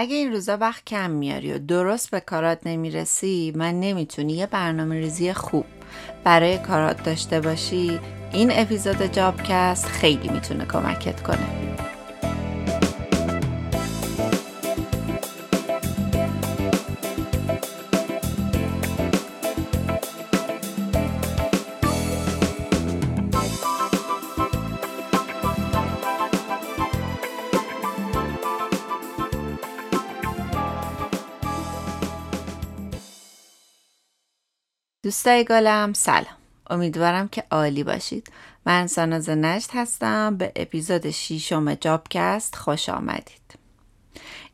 اگه این روزا وقت کم میاری و درست به کارات نمی‌رسی من نمی‌تونی یه برنامه ریزی خوب برای کارات داشته باشی این اپیزود جابکست خیلی می‌تونه کمکت کنه. دوستای گلم سلام. امیدوارم که عالی باشید. من ساناز نجد هستم. به اپیزود شیشم جابکست خوش آمدید.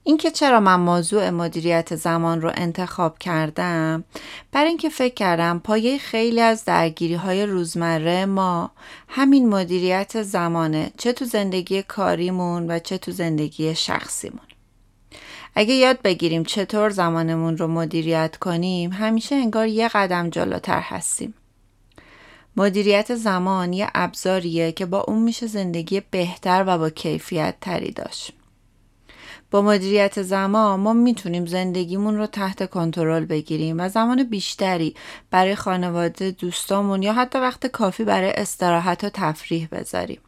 اینکه چرا من موضوع مدیریت زمان رو انتخاب کردم برای اینکه فکر کردم پایه خیلی از درگیری های روزمره ما همین مدیریت زمانه چه تو زندگی کاریمون و چه تو زندگی شخصیمون. اگه یاد بگیریم چطور زمانمون رو مدیریت کنیم همیشه انگار یه قدم جلوتر هستیم. مدیریت زمان یه ابزاریه که با اون میشه زندگی بهتر و با کیفیت تری داشت. با مدیریت زمان ما می‌تونیم زندگیمون رو تحت کنترل بگیریم و زمان بیشتری برای خانواده دوستامون یا حتی وقت کافی برای استراحت و تفریح بذاریم.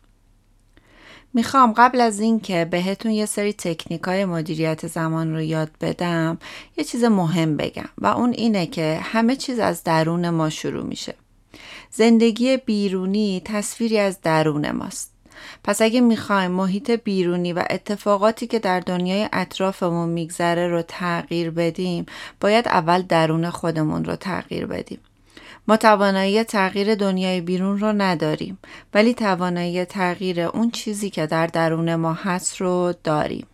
می‌خوام قبل از اینکه بهتون یه سری تکنیک های مدیریت زمان رو یاد بدم یه چیز مهم بگم و اون اینه که همه چیز از درون ما شروع میشه. زندگی بیرونی تصویری از درون ماست. پس اگه می‌خوایم محیط بیرونی و اتفاقاتی که در دنیای اطرافمون میگذره رو تغییر بدیم باید اول درون خودمون رو تغییر بدیم. ما توانایی تغییر دنیای بیرون رو نداریم ولی توانایی تغییر اون چیزی که در درون ما هست رو داریم.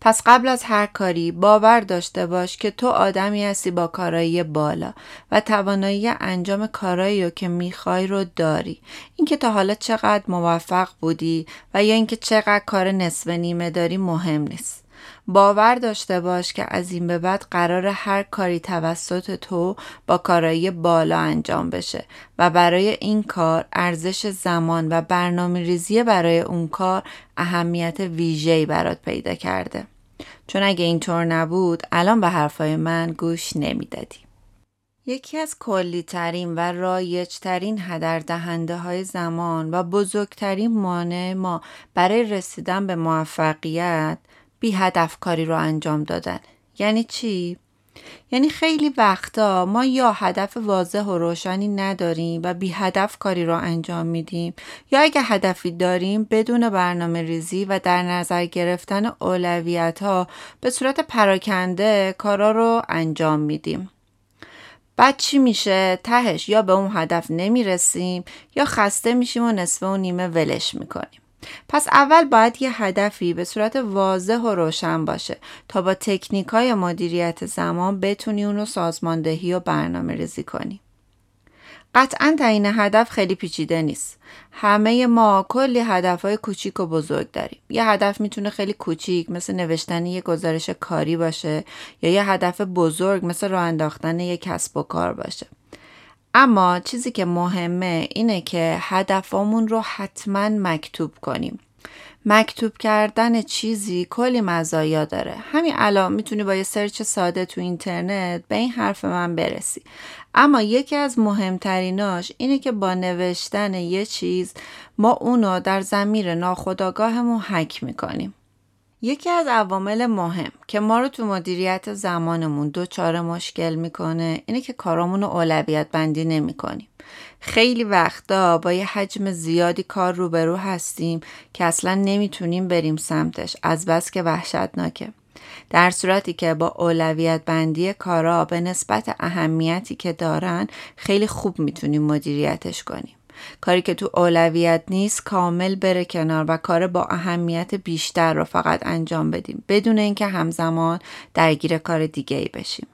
پس قبل از هر کاری باور داشته باش که تو آدمی هستی با کارایی بالا و توانایی انجام کارایی رو که می‌خوای رو داری. اینکه تا حالا چقدر موفق بودی و یا اینکه چقدر کار نصف نیمه داری مهم نیست. باور داشته باش که از این به بعد قرار هر کاری توسط تو با کارایی بالا انجام بشه و برای این کار ارزش زمان و برنامه ریزی برای اون کار اهمیت ویژه‌ای برات پیدا کرده. چون اگه اینطور نبود الان به حرفای من گوش نمی‌دادی. یکی از کلی ترین و رایج ترین هدر دهنده های زمان و بزرگترین مانع ما برای رسیدن به موفقیت بی هدف کاری رو انجام دادن یعنی چی؟ یعنی خیلی وقتا ما یا هدف واضح و روشنی نداریم و بی هدف کاری رو انجام میدیم یا اگه هدفی داریم بدون برنامه ریزی و در نظر گرفتن اولویت ها به صورت پراکنده کارا رو انجام میدیم. بعد چی میشه؟ تهش یا به اون هدف نمی‌رسیم یا خسته میشیم و نصفه و نیمه ولش می‌کنیم. پس اول باید یه هدفی به صورت واضح و روشن باشه تا با تکنیک های مدیریت زمان بتونی اون رو سازماندهی و برنامه ریزی کنی. قطعا تعیین هدف خیلی پیچیده نیست. همه ما کلی هدف های کوچیک و بزرگ داریم. یه هدف می‌تونه خیلی کوچیک مثل نوشتن یه گزارش کاری باشه یا یه هدف بزرگ مثل راه انداختن یه کسب و کار باشه. اما چیزی که مهمه اینه که هدفمون رو حتما مکتوب کنیم. مکتوب کردن چیزی کلی مزایا داره. همین الان می‌تونی با یه سرچ ساده تو اینترنت به این حرف من برسی. اما یکی از مهمتریناش اینه که با نوشتن یه چیز ما اونو در زمیر ناخداگاهمون حک می‌کنیم. یکی از عوامل مهم که ما رو تو مدیریت زمانمون دوچار مشکل می‌کنه اینه که کارامون رو اولویت بندی نمی کنیم. خیلی وقتا با یه حجم زیادی کار روبرو هستیم که اصلا نمی‌تونیم بریم سمتش از بس که وحشتناکه. در صورتی که با اولویت بندی کارا به نسبت اهمیتی که دارن خیلی خوب می‌تونیم مدیریتش کنیم. کاری که تو اولویت نیست کامل بره کنار و کار با اهمیت بیشتر رو فقط انجام بدیم. بدون اینکه همزمان درگیر کار دیگه ای بشیم.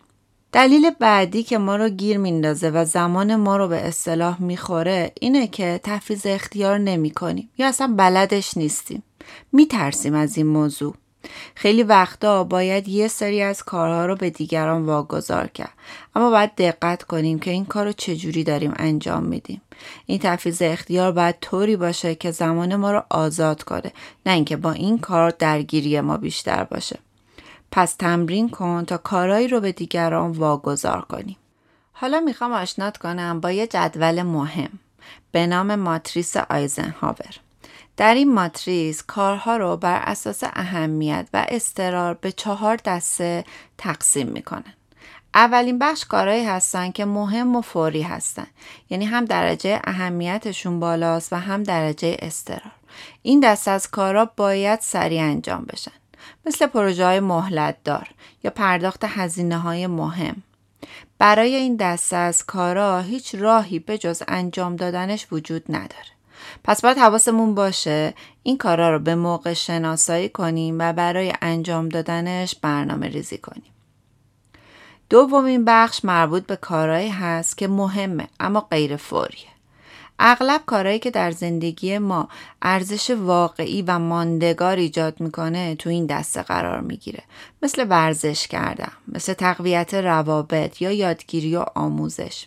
دلیل بعدی که ما رو گیر میندازه و زمان ما رو به اصطلاح می‌خوره اینه که تفیز اختیار نمی کنیم یا اصلا بلدش نیستیم. میترسیم از این موضوع. خیلی وقتا باید یه سری از کارها رو به دیگران واگذار کرد اما باید دقت کنیم که این کار رو چجوری داریم انجام میدیم این تفیز اختیار باید طوری باشه که زمان ما رو آزاد کنه نه اینکه با این کار درگیری ما بیشتر باشه پس تمرین کن تا کارایی رو به دیگران واگذار کنی. حالا می‌خوام آشنات کنم با یه جدول مهم به نام ماتریس آیزنهاور. در این ماتریس کارها رو بر اساس اهمیت و استرار به چهار دسته تقسیم می‌کنن. اولین بخش کارهایی هستن که مهم و فوری هستن. یعنی هم درجه اهمیتشون بالاست و هم درجه استرار این دست از کارا باید سریع انجام بشن. مثل پروژه های مهلت دار یا پرداخت هزینه های مهم. برای این دسته از کارا هیچ راهی به جز انجام دادنش وجود نداره. پس باید حواسمون باشه. این کارا رو به موقع شناسایی کنیم و برای انجام دادنش برنامه ریزی کنیم. دومین بخش مربوط به کارهایی هست که مهمه اما غیر فوریه. اغلب کارهایی که در زندگی ما ارزش واقعی و ماندگار ایجاد می‌کنه تو این دسته قرار می‌گیره. مثل ورزش کردن مثل تقویت روابط یا یادگیری و آموزش.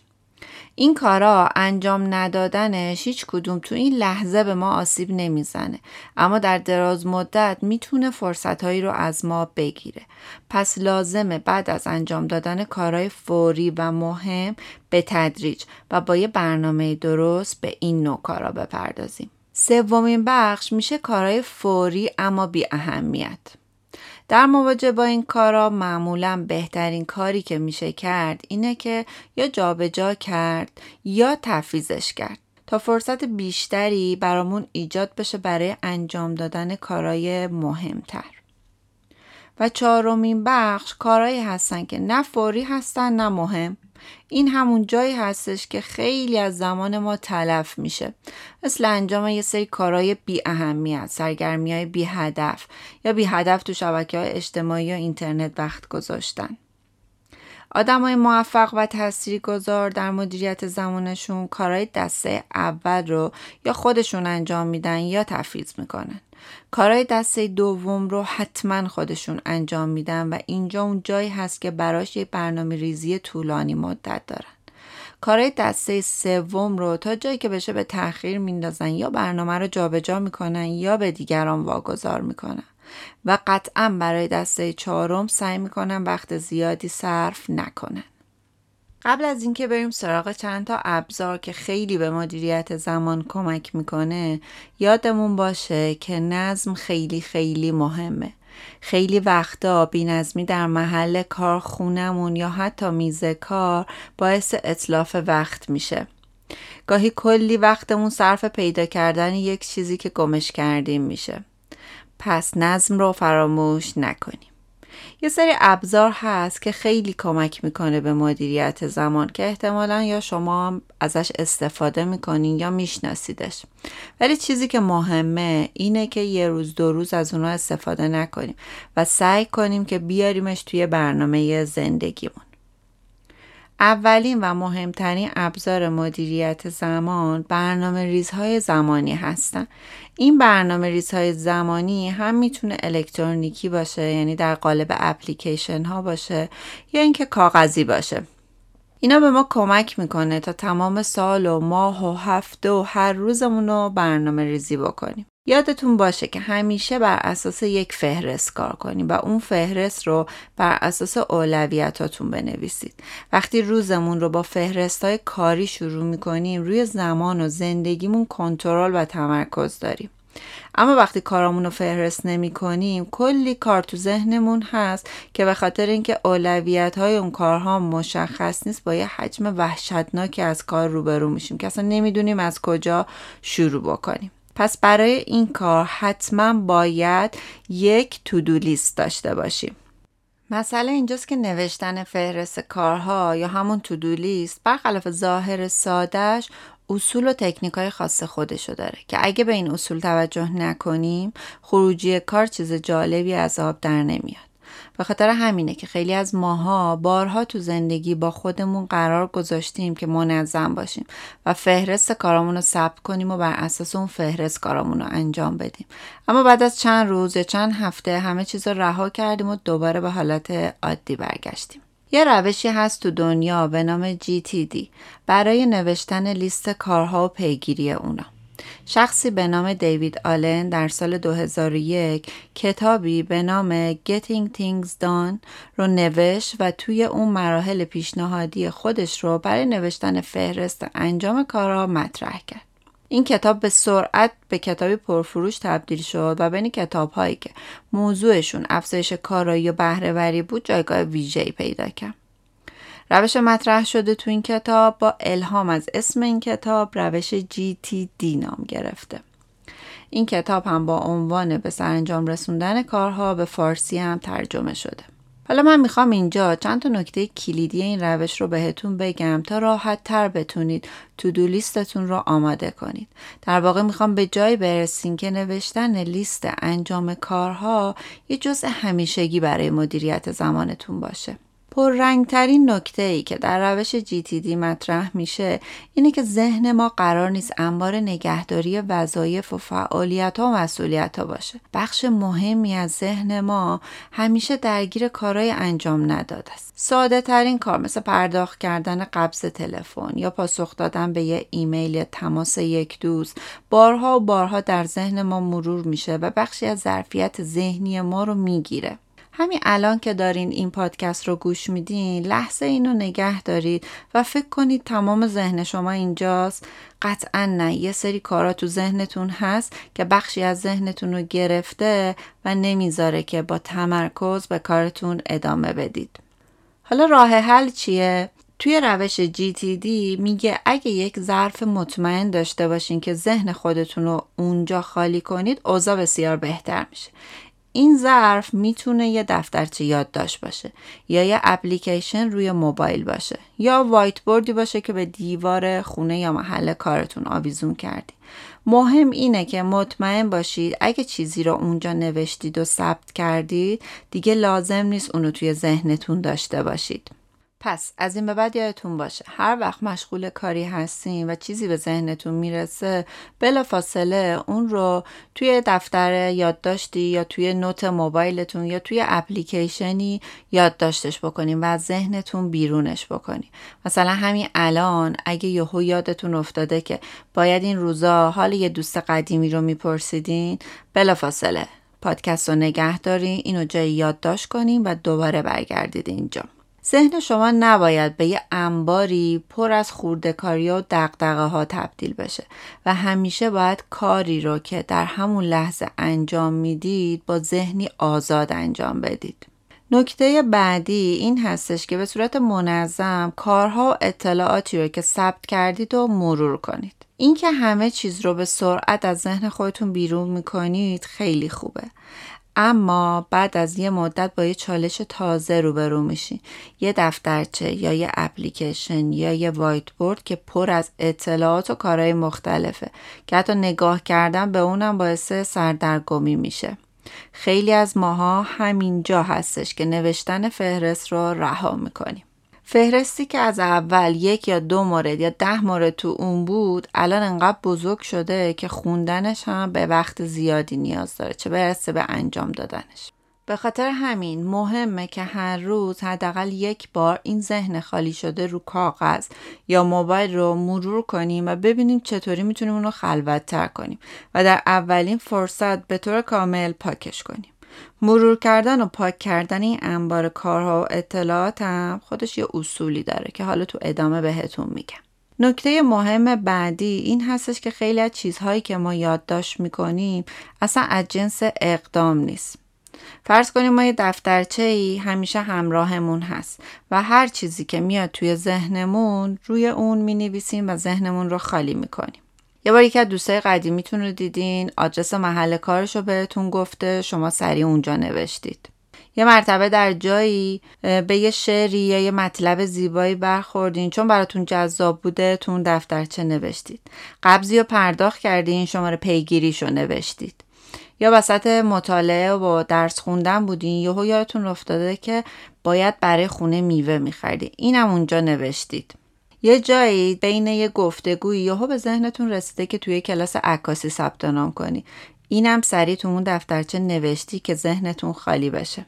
این کارا انجام ندادنش هیچ کدوم تو این لحظه به ما آسیب نمی‌زنه. اما در دراز مدت می‌تونه فرصتهایی رو از ما بگیره. پس لازمه بعد از انجام دادن کارهای فوری و مهم به تدریج و با یه برنامه درست به این نوع کارا بپردازیم. سومین بخش میشه کارهای فوری اما بی اهمیت. در مواجه با این کارا معمولا بهترین کاری که میشه کرد اینه که یا جابجا کرد یا تفیزش کرد تا فرصت بیشتری برامون ایجاد بشه برای انجام دادن کارای مهمتر. و چهارمین بخش کارهایی هستن که نه فوری هستن نه مهم این همون جایی هستش که خیلی از زمان ما تلف میشه. مثل انجام یه سری کارهای بی اهمیت سرگرمی های بی هدف یا بی هدف تو شبکه های اجتماعی یا اینترنت وقت گذاشتن. آدم های موفق و تاثیر گذار در مدیریت زمانشون کارهای دسته اول رو یا خودشون انجام میدن یا تفیز می‌کنن. کارهای دسته دوم رو حتما خودشون انجام میدن و اینجا اون جایی هست که براش یه برنامه ریزی طولانی مدت دارن. کارهای دسته سوم رو تا جایی که بشه به تاخیر میندازن یا برنامه رو جابجا می‌کنن یا به دیگران واگذار می‌کنن و قطعا برای دسته چهارم سعی می‌کنن وقت زیادی صرف نکنن. قبل از اینکه بریم سراغ چند تا ابزار که خیلی به مدیریت زمان کمک می‌کنه یادمون باشه که نظم خیلی خیلی مهمه. خیلی وقتا بینظمی در محل کار خونمون یا حتی میز کار باعث اطلاف وقت میشه. گاهی کلی وقتمون صرف پیدا کردن یک چیزی که گمش کردیم میشه. پس نظم رو فراموش نکنیم. یه سری ابزار هست که خیلی کمک می‌کنه به مدیریت زمان که احتمالا یا شما ازش استفاده می‌کنین یا میشناسیدش. ولی چیزی که مهمه اینه که یه روز دو روز از اونها استفاده نکنیم و سعی کنیم که بیاریمش توی برنامه زندگیمون. اولین و مهمترین ابزار مدیریت زمان برنامه ریزهای زمانی هستن. این برنامه ریزهای زمانی هم می‌تونه الکترونیکی باشه یعنی در قالب اپلیکیشن ها باشه یا اینکه کاغذی باشه. اینا به ما کمک می‌کنه تا تمام سال و ماه و هفته و هر روزمون رو برنامه ریزی بکنیم. یادتون باشه که همیشه بر اساس یک فهرست کار کنیم و اون فهرست رو بر اساس اولویتاتون بنویسید. وقتی روزمون رو با فهرست های کاری شروع می‌کنیم روی زمان و زندگیمون کنترل و تمرکز داریم. اما وقتی کارامون رو فهرست نمی کنیم کلی کار تو ذهنمون هست که به خاطر اینکه اولویت های اون کارها مشخص نیست با یه حجم وحشتناکی از کار روبرو میشیم که اصلا نمی‌دونیم از کجا شروع بکنیم. پس برای این کار حتما باید یک تودو لیست داشته باشیم. مسئله اینجاست که نوشتن فهرست کارها یا همون تودو لیست برخلاف ظاهر سادش اصول و تکنیک های خاص خودشو داره که اگه به این اصول توجه نکنیم خروجی کار چیز جالبی از آب در نمیاد. به خاطر همینه که خیلی از ماها بارها تو زندگی با خودمون قرار گذاشتیم که منظم باشیم و فهرست کارامون رو ثبت کنیم و بر اساس اون فهرست کارامون رو انجام بدیم. اما بعد از چند روز یا چند هفته همه چیز رو رها کردیم و دوباره به حالت عادی برگشتیم. یه روشی هست تو دنیا به نام GTD برای نوشتن لیست کارها و پیگیری اونا. شخصی به نام دیوید آلن در سال 2001 کتابی به نام Getting Things Done رو نوشت و توی اون مراحل پیشنهادی خودش رو برای نوشتن فهرست انجام کارها مطرح کرد. این کتاب به سرعت به کتابی پرفروش تبدیل شد و بین کتاب هایی که موضوعشون افزایش کارایی و بهرهوری بود جایگاه ویژه‌ای پیدا کرد. روش مطرح شده تو این کتاب با الهام از اسم این کتاب روش GTD نام گرفته. این کتاب هم با عنوان به سرانجام رسوندن کارها به فارسی هم ترجمه شده. حالا من می‌خوام اینجا چند تا نکته کلیدی این روش رو بهتون بگم تا راحت تر بتونید تو دو لیستتون رو آماده کنید. در واقع می‌خوام به جایی برسین که نوشتن لیست انجام کارها یه جزء همیشگی برای مدیریت زمانتون باشه. پررنگترین نکته ای که در روش GTD مطرح میشه اینه که ذهن ما قرار نیست انبار نگهداری وظایف و فعالیت ها و مسئولیت ها باشه. بخش مهمی از ذهن ما همیشه درگیر کارهای انجام نداده است. ساده ترین کار مثل پرداخت کردن قبض تلفن یا پاسخ دادن به یه ایمیل تماس یک دوست بارها و بارها در ذهن ما مرور میشه و بخشی از ظرفیت ذهنی ما رو می‌گیره. همین الان که دارین این پادکست رو گوش میدین لحظه اینو نگه دارید و فکر کنید تمام ذهن شما اینجاست. قطعا نه یه سری کارا تو ذهنتون هست که بخشی از ذهنتون رو گرفته و نمی‌ذاره که با تمرکز به کارتون ادامه بدید. حالا راه حل چیه؟ توی روش GTD میگه اگه یک ظرف مطمئن داشته باشین که ذهن خودتون رو اونجا خالی کنید اوضاع بسیار بهتر میشه. این ظرف می‌تونه یه دفترچه یادداشت باشه یا یه اپلیکیشن روی موبایل باشه یا وایت بوردی باشه که به دیوار خونه یا محل کارتون آویزون کردی. مهم اینه که مطمئن باشید اگه چیزی رو اونجا نوشتید و ثبت کردید دیگه لازم نیست اونو توی ذهنتون داشته باشید. پس از این به بعد یادتون باشه هر وقت مشغول کاری هستین و چیزی به ذهنتون می‌رسه بلا فاصله اون رو توی دفتر یادداشتی یا توی نوت موبایلتون یا توی اپلیکیشنی یادداشتش بکنین و از ذهنتون بیرونش بکنین. مثلا همین الان اگه یهو یادتون افتاده که باید این روزا حال یه دوست قدیمی رو میپرسیدین بلا فاصله پادکست رو نگه دارین اینو جای یادداشت کنین و دوباره برگردید اینجا. ذهن شما نباید به یه انباری پر از خوردکاری و دقدقه ها تبدیل بشه و همیشه باید کاری رو که در همون لحظه انجام می‌دید با ذهنی آزاد انجام بدید. نکته بعدی این هستش که به صورت منظم کارها و اطلاعاتی رو که ثبت کردید و مرور کنید. اینکه همه چیز رو به سرعت از ذهن خودتون بیرون می‌کنید خیلی خوبه اما بعد از یه مدت با یه چالش تازه روبرو میشی. یه دفترچه یا یه اپلیکیشن یا یه وایت بورد که پر از اطلاعات و کارهای مختلفه که حتی نگاه کردن به اونم باعث سردرگمی میشه. خیلی از ماها همینجا هستش که نوشتن فهرست رو رها می‌کنیم. فهرستی که از اول یک یا دو مورد یا ده مورد تو اون بود الان انقدر بزرگ شده که خوندنش هم به وقت زیادی نیاز داره چه برسه به انجام دادنش. به خاطر همین مهمه که هر روز حداقل یک بار این ذهن خالی شده رو کاغذ یا موبایل رو مرور کنیم و ببینیم چطوری می‌تونیم اون رو خلوتتر کنیم و در اولین فرصت به طور کامل پاکش کنیم. مرور کردن و پاک کردن این انبار کارها و اطلاعات هم خودش یه اصولی داره که حالا تو ادامه بهتون میگم. نکته مهم بعدی این هستش که خیلی از چیزهایی که ما یادداشت می‌کنیم اصلا از جنس اقدام نیست. فرض کنیم ما یه دفترچه ای همیشه همراهمون هست و هر چیزی که میاد توی ذهنمون روی اون می نویسیم و ذهنمون رو خالی می‌کنیم. یه بار یکی از دوستای قدیمیتون رو دیدین. آدرس محل کارش رو بهتون گفته. شما سریع اونجا نوشتید. یه مرتبه در جایی به یه شعری یا یه مطلب زیبایی برخوردین. چون براتون جذاب بوده تو اون دفترچه نوشتید. قبضی رو پرداخت کردین شماره پیگیریش رو نوشتید. یا وسط مطالعه و درس خوندن بودین یهو یادتون افتاده که باید برای خونه میوه میخریدین. اینم اونجا نوشتید. یه جایی بین یه گفتگویی یهو به ذهنتون رسیده که توی کلاس عکاسی ثبت نام کنی. اینم سریع تو اون دفترچه نوشتی که ذهنتون خالی بشه.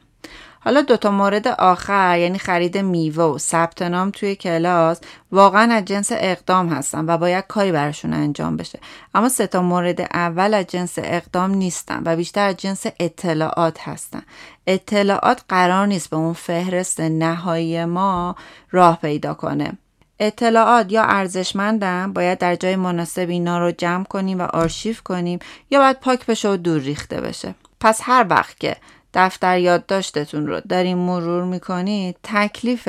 حالا دوتا مورد آخر یعنی خرید میوه و ثبت نام توی کلاس واقعا از جنس اقدام هستن و باید کاری براشون انجام بشه. اما سه تا مورد اول از جنس اقدام نیستن و بیشتر از جنس اطلاعات هستن. اطلاعات قرار نیست به اون فهرست نهایی ما راه پیدا کنه. اطلاعات یا ارزشمندن باید در جای مناسب اینا رو جمع کنیم و آرشیو کنیم یا باید پاک بشه و دور ریخته بشه؟ پس هر وقت که دفتر یادداشتتون رو داریم مرور می‌کنید تکلیف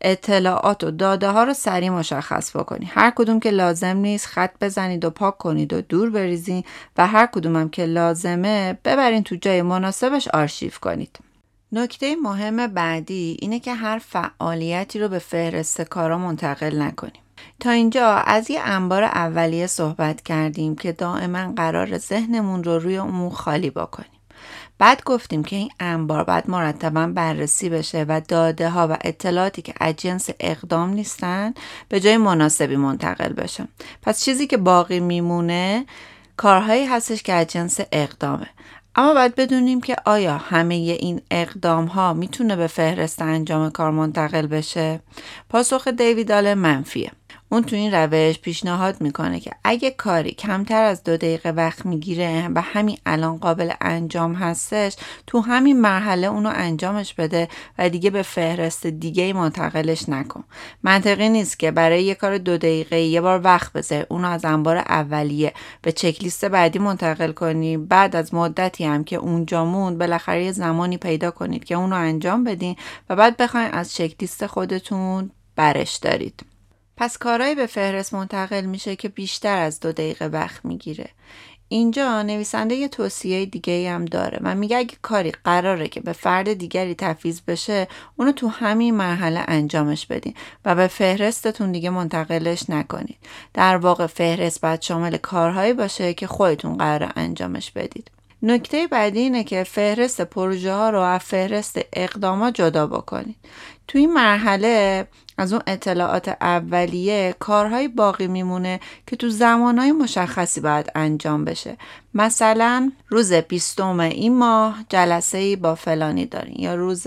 اطلاعات و داده ها رو سریع مشخص بکنید. هر کدوم که لازم نیست خط بزنید و پاک کنید و دور بریزین و هر کدوم هم که لازمه ببرین تو جای مناسبش آرشیو کنید. نکته مهم بعدی اینه که هر فعالیتی رو به فهرست کارا منتقل نکنیم. تا اینجا از یه انبار اولیه صحبت کردیم که دائما قرار ذهنمون رو روی اون خالی بکنیم. بعد گفتیم که این انبار باید مرتبا بررسی بشه و داده ها و اطلاعاتی که از جنس اقدام نیستن به جای مناسبی منتقل بشه. پس چیزی که باقی میمونه کارهایی هستش که از جنس اقدامه. اما باید بدونیم که آیا همه این اقدام ها می‌تونه به فهرست انجام کار منتقل بشه؟ پاسخ دیوید آل منفیه. اون تو این روش پیشنهاد می‌کنه که اگه کاری کمتر از دو دقیقه وقت می‌گیره و همین الان قابل انجام هستش تو همین مرحله اونو انجامش بده و دیگه به فهرست دیگه منتقلش نکن. منطقی نیست که برای یه کار دو دقیقه یه بار وقت بذاری اونو از انبار اولیه به چکلیست بعدی منتقل کنی. بعد از مدتی هم که اونجا موند بالاخره یه زمانی پیدا کنید که اونو انجام بدین و بعد بخواین از چکلیست خودتون برش دارید. پس کارهایی به فهرست منتقل میشه که بیشتر از دو دقیقه وقت می‌گیره. اینجا نویسنده یه توصیه دیگه هم داره و میگه اگه کاری قراره که به فرد دیگری تفیز بشه اونو تو همین مرحله انجامش بدین و به فهرستتون دیگه منتقلش نکنید در واقع فهرست باید شامل کارهایی باشه که خودتون قرار انجامش بدید. نکته بعدی اینه که فهرست پروژه ها رو از فهرست اقدامات جدا بکنید تو این مرحله از اون اطلاعات اولیه کارهای باقی میمونه که تو زمانهای مشخصی باید انجام بشه. مثلا روز بیستم این ماه جلسه ای با فلانی دارین یا روز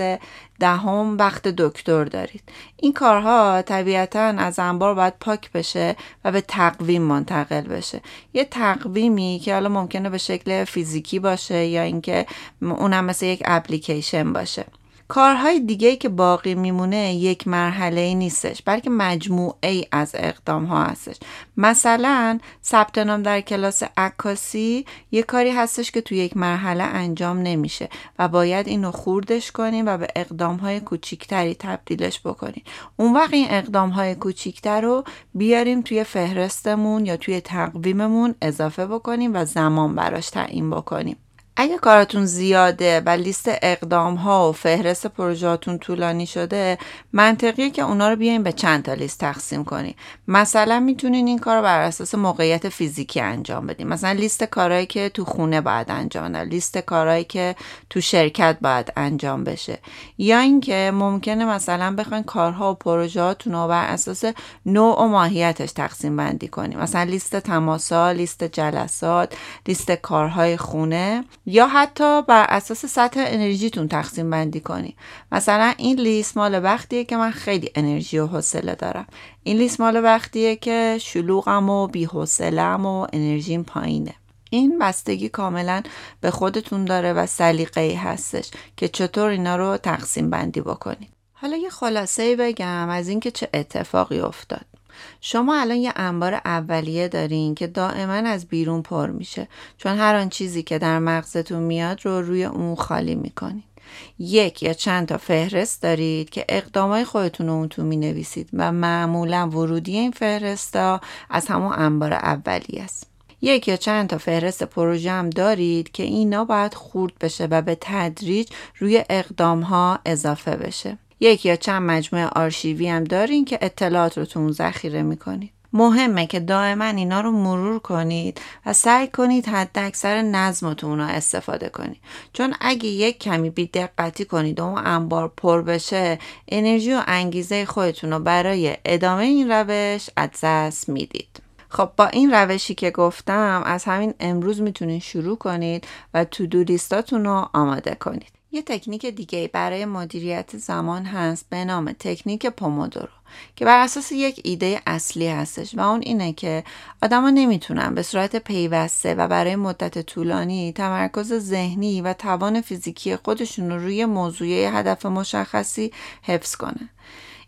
دهم وقت دکتر دارید. این کارها طبیعتا از انبار باید پاک بشه و به تقویم منتقل بشه. یه تقویمی که حالا ممکنه به شکل فیزیکی باشه یا اینکه اونم مثل یک اپلیکیشن باشه. کارهای دیگه که باقی میمونه یک مرحله نیستش بلکه مجموعه ای از اقدام ها هستش. مثلا ثبت نام در کلاس عکاسی یه کاری هستش که تو یک مرحله انجام نمیشه و باید اینو خوردش کنیم و به اقدام های کوچیکتری تبدیلش بکنیم. اون وقت این اقدام های کوچیکتر رو بیاریم توی فهرستمون یا توی تقویممون اضافه بکنیم و زمان براش تعیین بکنیم. اگه کاراتون زیاده و لیست اقدام ها و فهرست پروژهاتون طولانی شده منطقیه که اونا رو بیاین به چند تا لیست تقسیم کنی. مثلا می‌تونین این کار رو بر اساس موقعیت فیزیکی انجام بدین. مثلا لیست کارهایی که تو خونه باید انجام بده لیست کارهایی که تو شرکت باید انجام بشه. یا اینکه ممکنه مثلا بخواین کارها و پروژهاتون رو بر اساس نوع و ماهیتش تقسیم بندی کنیم مثلا لیست تماسا لیست جلسات لیست کارهای خونه. یا حتی بر اساس سطح انرژیتون تقسیم بندی کنی. مثلا این لیست مال وقتیه که من خیلی انرژی و حوصله دارم. این لیست مال وقتیه که شلوغم و بی‌حوصله‌ام و انرژیم پایینه. این بستگی کاملا به خودتون داره و سلیقه‌ای هستش که چطور اینا رو تقسیم بندی بکنید. حالا یه خلاصه بگم از اینکه چه اتفاقی افتاد. شما الان یه انبار اولیه دارین که دائما از بیرون پر میشه. چون هر آن چیزی که در مغزتون میاد رو روی اون خالی می‌کنید یک یا چند تا فهرست دارید که اقدامای خودتون رو اون تو می نویسید و معمولا ورودی این فهرست ها از همون انبار اولیه است. یک یا چند تا فهرست پروژه هم دارید که اینا باید خورد بشه و به تدریج روی اقدام ها اضافه بشه. یک یا چند مجموعه آرشیوی هم دارین که اطلاعات رو تو اون ذخیره می‌کنید. مهمه که دائما اینا رو مرور کنید و سعی کنید حد اکثر نظمتون رو استفاده کنید. چون اگه یک کمی بی دقتی کنید و اون انبار پر بشه انرژی و انگیزه خودتون رو برای ادامه این روش از دست می‌دید. خب با این روشی که گفتم از همین امروز می‌تونید شروع کنید و تو دو لیستاتون رو آماده کنید. یه تکنیک دیگه برای مدیریت زمان هست به نام تکنیک پومودورو که بر اساس یک ایده اصلی هستش و اون اینه که آدما نمی‌تونن به صورت پیوسته و برای مدت طولانی تمرکز ذهنی و توان فیزیکی خودشون رو روی موضوع هدف مشخصی حفظ کنن.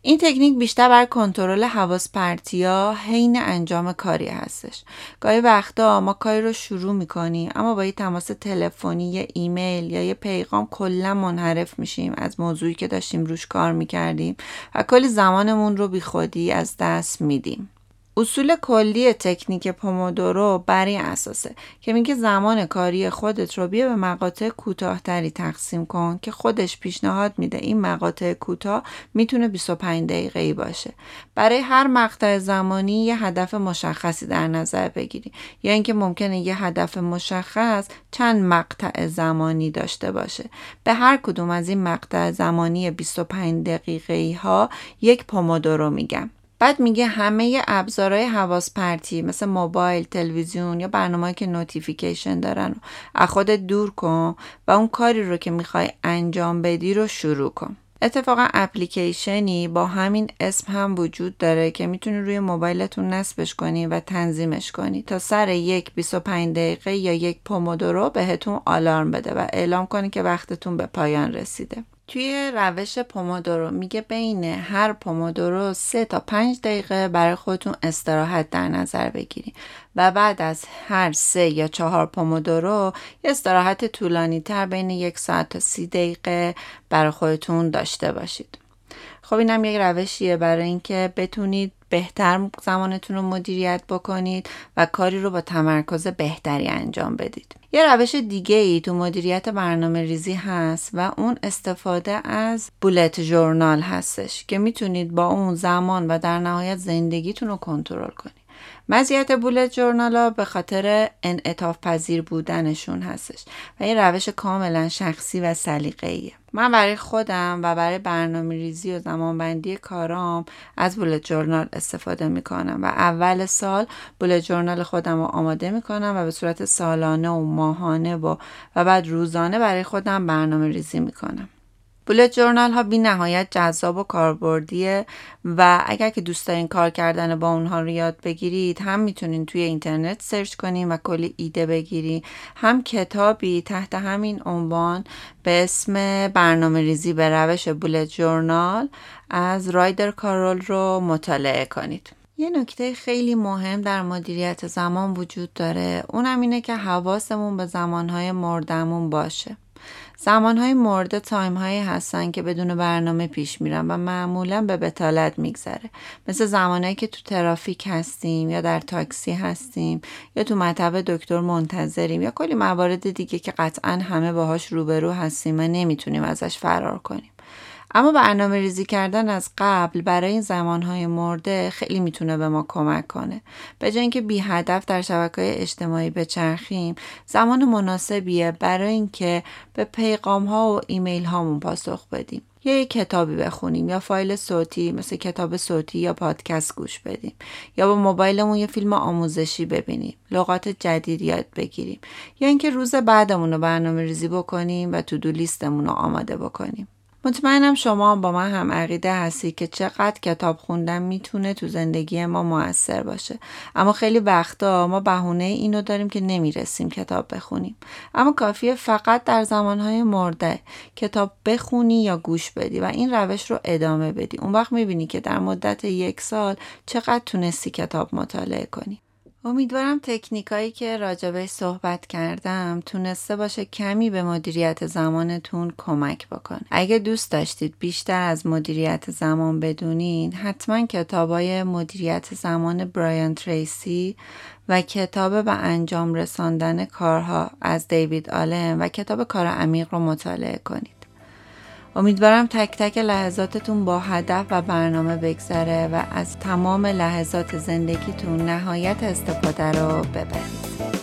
این تکنیک بیشتر بر کنترل حواس پرتیا حین انجام کاری هستش. گاهی وقتا ما کاری رو شروع می‌کنیم اما با یه تماس تلفنی یا ایمیل یا یه پیغام کلا منحرف میشیم از موضوعی که داشتیم روش کار می‌کردیم و کلی زمانمون رو بیخودی از دست میدیم. اصول کلی تکنیک پومودورو بر این اساسه که میگه زمان کاری خودت رو بیا به مقاطع کوتاهتری تقسیم کن که خودش پیشنهاد میده این مقاطع کوتاه می‌تونه 25 دقیقه ای باشه. برای هر مقطع زمانی یه هدف مشخصی در نظر بگیری. یا اینکه ممکنه یه هدف مشخص چند مقطع زمانی داشته باشه. به هر کدوم از این مقطع زمانی 25 دقیقه ها یک پومودورو میگم. بعد میگه همه ابزارهای حواس پرتی مثل موبایل، تلویزیون یا برنامه که notification دارن از خودت دور کن و اون کاری رو که می‌خوای انجام بدی رو شروع کن. اتفاقا اپلیکیشنی با همین اسم هم وجود داره که می‌تونی روی موبایلتون نصبش کنی و تنظیمش کنی تا سر یک 25 دقیقه یا یک پومودورو بهتون آلارم بده و اعلام کنی که وقتتون به پایان رسیده. توی روش پومودورو میگه بین هر پومودورو سه تا پنج دقیقه برای خودتون استراحت در نظر بگیرید و بعد از هر سه یا چهار پومودورو یه استراحت طولانی تر بین یک ساعت تا سی دقیقه برای خودتون داشته باشید. خب اینم یک روشیه برای اینکه بتونید بهتر زمانتون رو مدیریت بکنید و کاری رو با تمرکز بهتری انجام بدید. یه روش دیگه ای تو مدیریت برنامه ریزی هست و اون استفاده از بولت جورنال هستش که می‌تونید با اون زمان و در نهایت زندگیتون رو کنترل کنید. مزیت بولت جورنال ها به خاطر انعطاف پذیر بودنشون هستش و این روش کاملا شخصی و سلیقه‌ایه. من برای خودم و برای برنامه ریزی و زمانبندی کارام از بولت جورنال استفاده می‌کنم و اول سال بولت جورنال خودم رو آماده می‌کنم و به صورت سالانه و ماهانه و, و بعد روزانه برای خودم برنامه ریزی می‌کنم. بولت جورنال ها بی نهایت جذاب و کاربردیه و اگر که دوست دارین کار کردن با اونها رو یاد بگیرید هم می‌تونین توی اینترنت search کنین و کلی ایده بگیری. هم کتابی تحت همین عنوان به اسم برنامه ریزی به روش bullet journal از رایدر کارول رو مطالعه کنید. یه نکته خیلی مهم در مدیریت زمان وجود داره اونم اینه که حواسمون به زمانهای مرده‌مون باشه. زمانهای مرده time هایی هستن که بدون برنامه پیش میرن و معمولا به بطالت میگذره. مثل زمانهایی که تو ترافیک هستیم یا در تاکسی هستیم یا تو مطب دکتر منتظریم یا کلی موارد دیگه که قطعا همه باهاش روبرو هستیم و نمی‌تونیم ازش فرار کنیم. اما برنامه ریزی کردن از قبل برای این زمانهای مرده خیلی می‌تونه به ما کمک کنه. به جای اینکه بی هدف در شبکه اجتماعی بچرخیم زمان مناسبیه برای اینکه به پیغام ها و ایمیل هامون پاسخ بدیم. یا یک کتابی بخونیم یا فایل صوتی مثل کتاب صوتی یا پادکست گوش بدیم. یا با موبایلمون یه فیلم آموزشی ببینیم. لغات جدید یاد بگیریم. یا اینکه روز بعدمون رو برنامه ریزی بکنیم و تو دو لیستمون رو آماده بکنیم. مطمئنم شما با من هم عقیده هستی که چقدر کتاب خوندن می‌تونه تو زندگی ما موثر باشه. اما خیلی وقتا ما بهونه اینو داریم که نمی‌رسیم کتاب بخونیم. اما کافیه فقط در زمانهای مرده کتاب بخونی یا گوش بدی و این روش رو ادامه بدی. اون وقت می‌بینی که در مدت یک سال چقدر تونستی کتاب مطالعه کنی. امیدوارم تکنیکایی که راجبه صحبت کردم تونسته باشه کمی به مدیریت زمانتون کمک بکنه. اگه دوست داشتید بیشتر از مدیریت زمان بدونین حتما کتابای مدیریت زمان برایان تریسی و کتاب به انجام رساندن کارها از دیوید آلن و کتاب کار عمیق رو مطالعه کنید. امیدوارم تک تک لحظاتتون با هدف و برنامه بگذره و از تمام لحظات زندگیتون نهایت استفاده رو ببرید.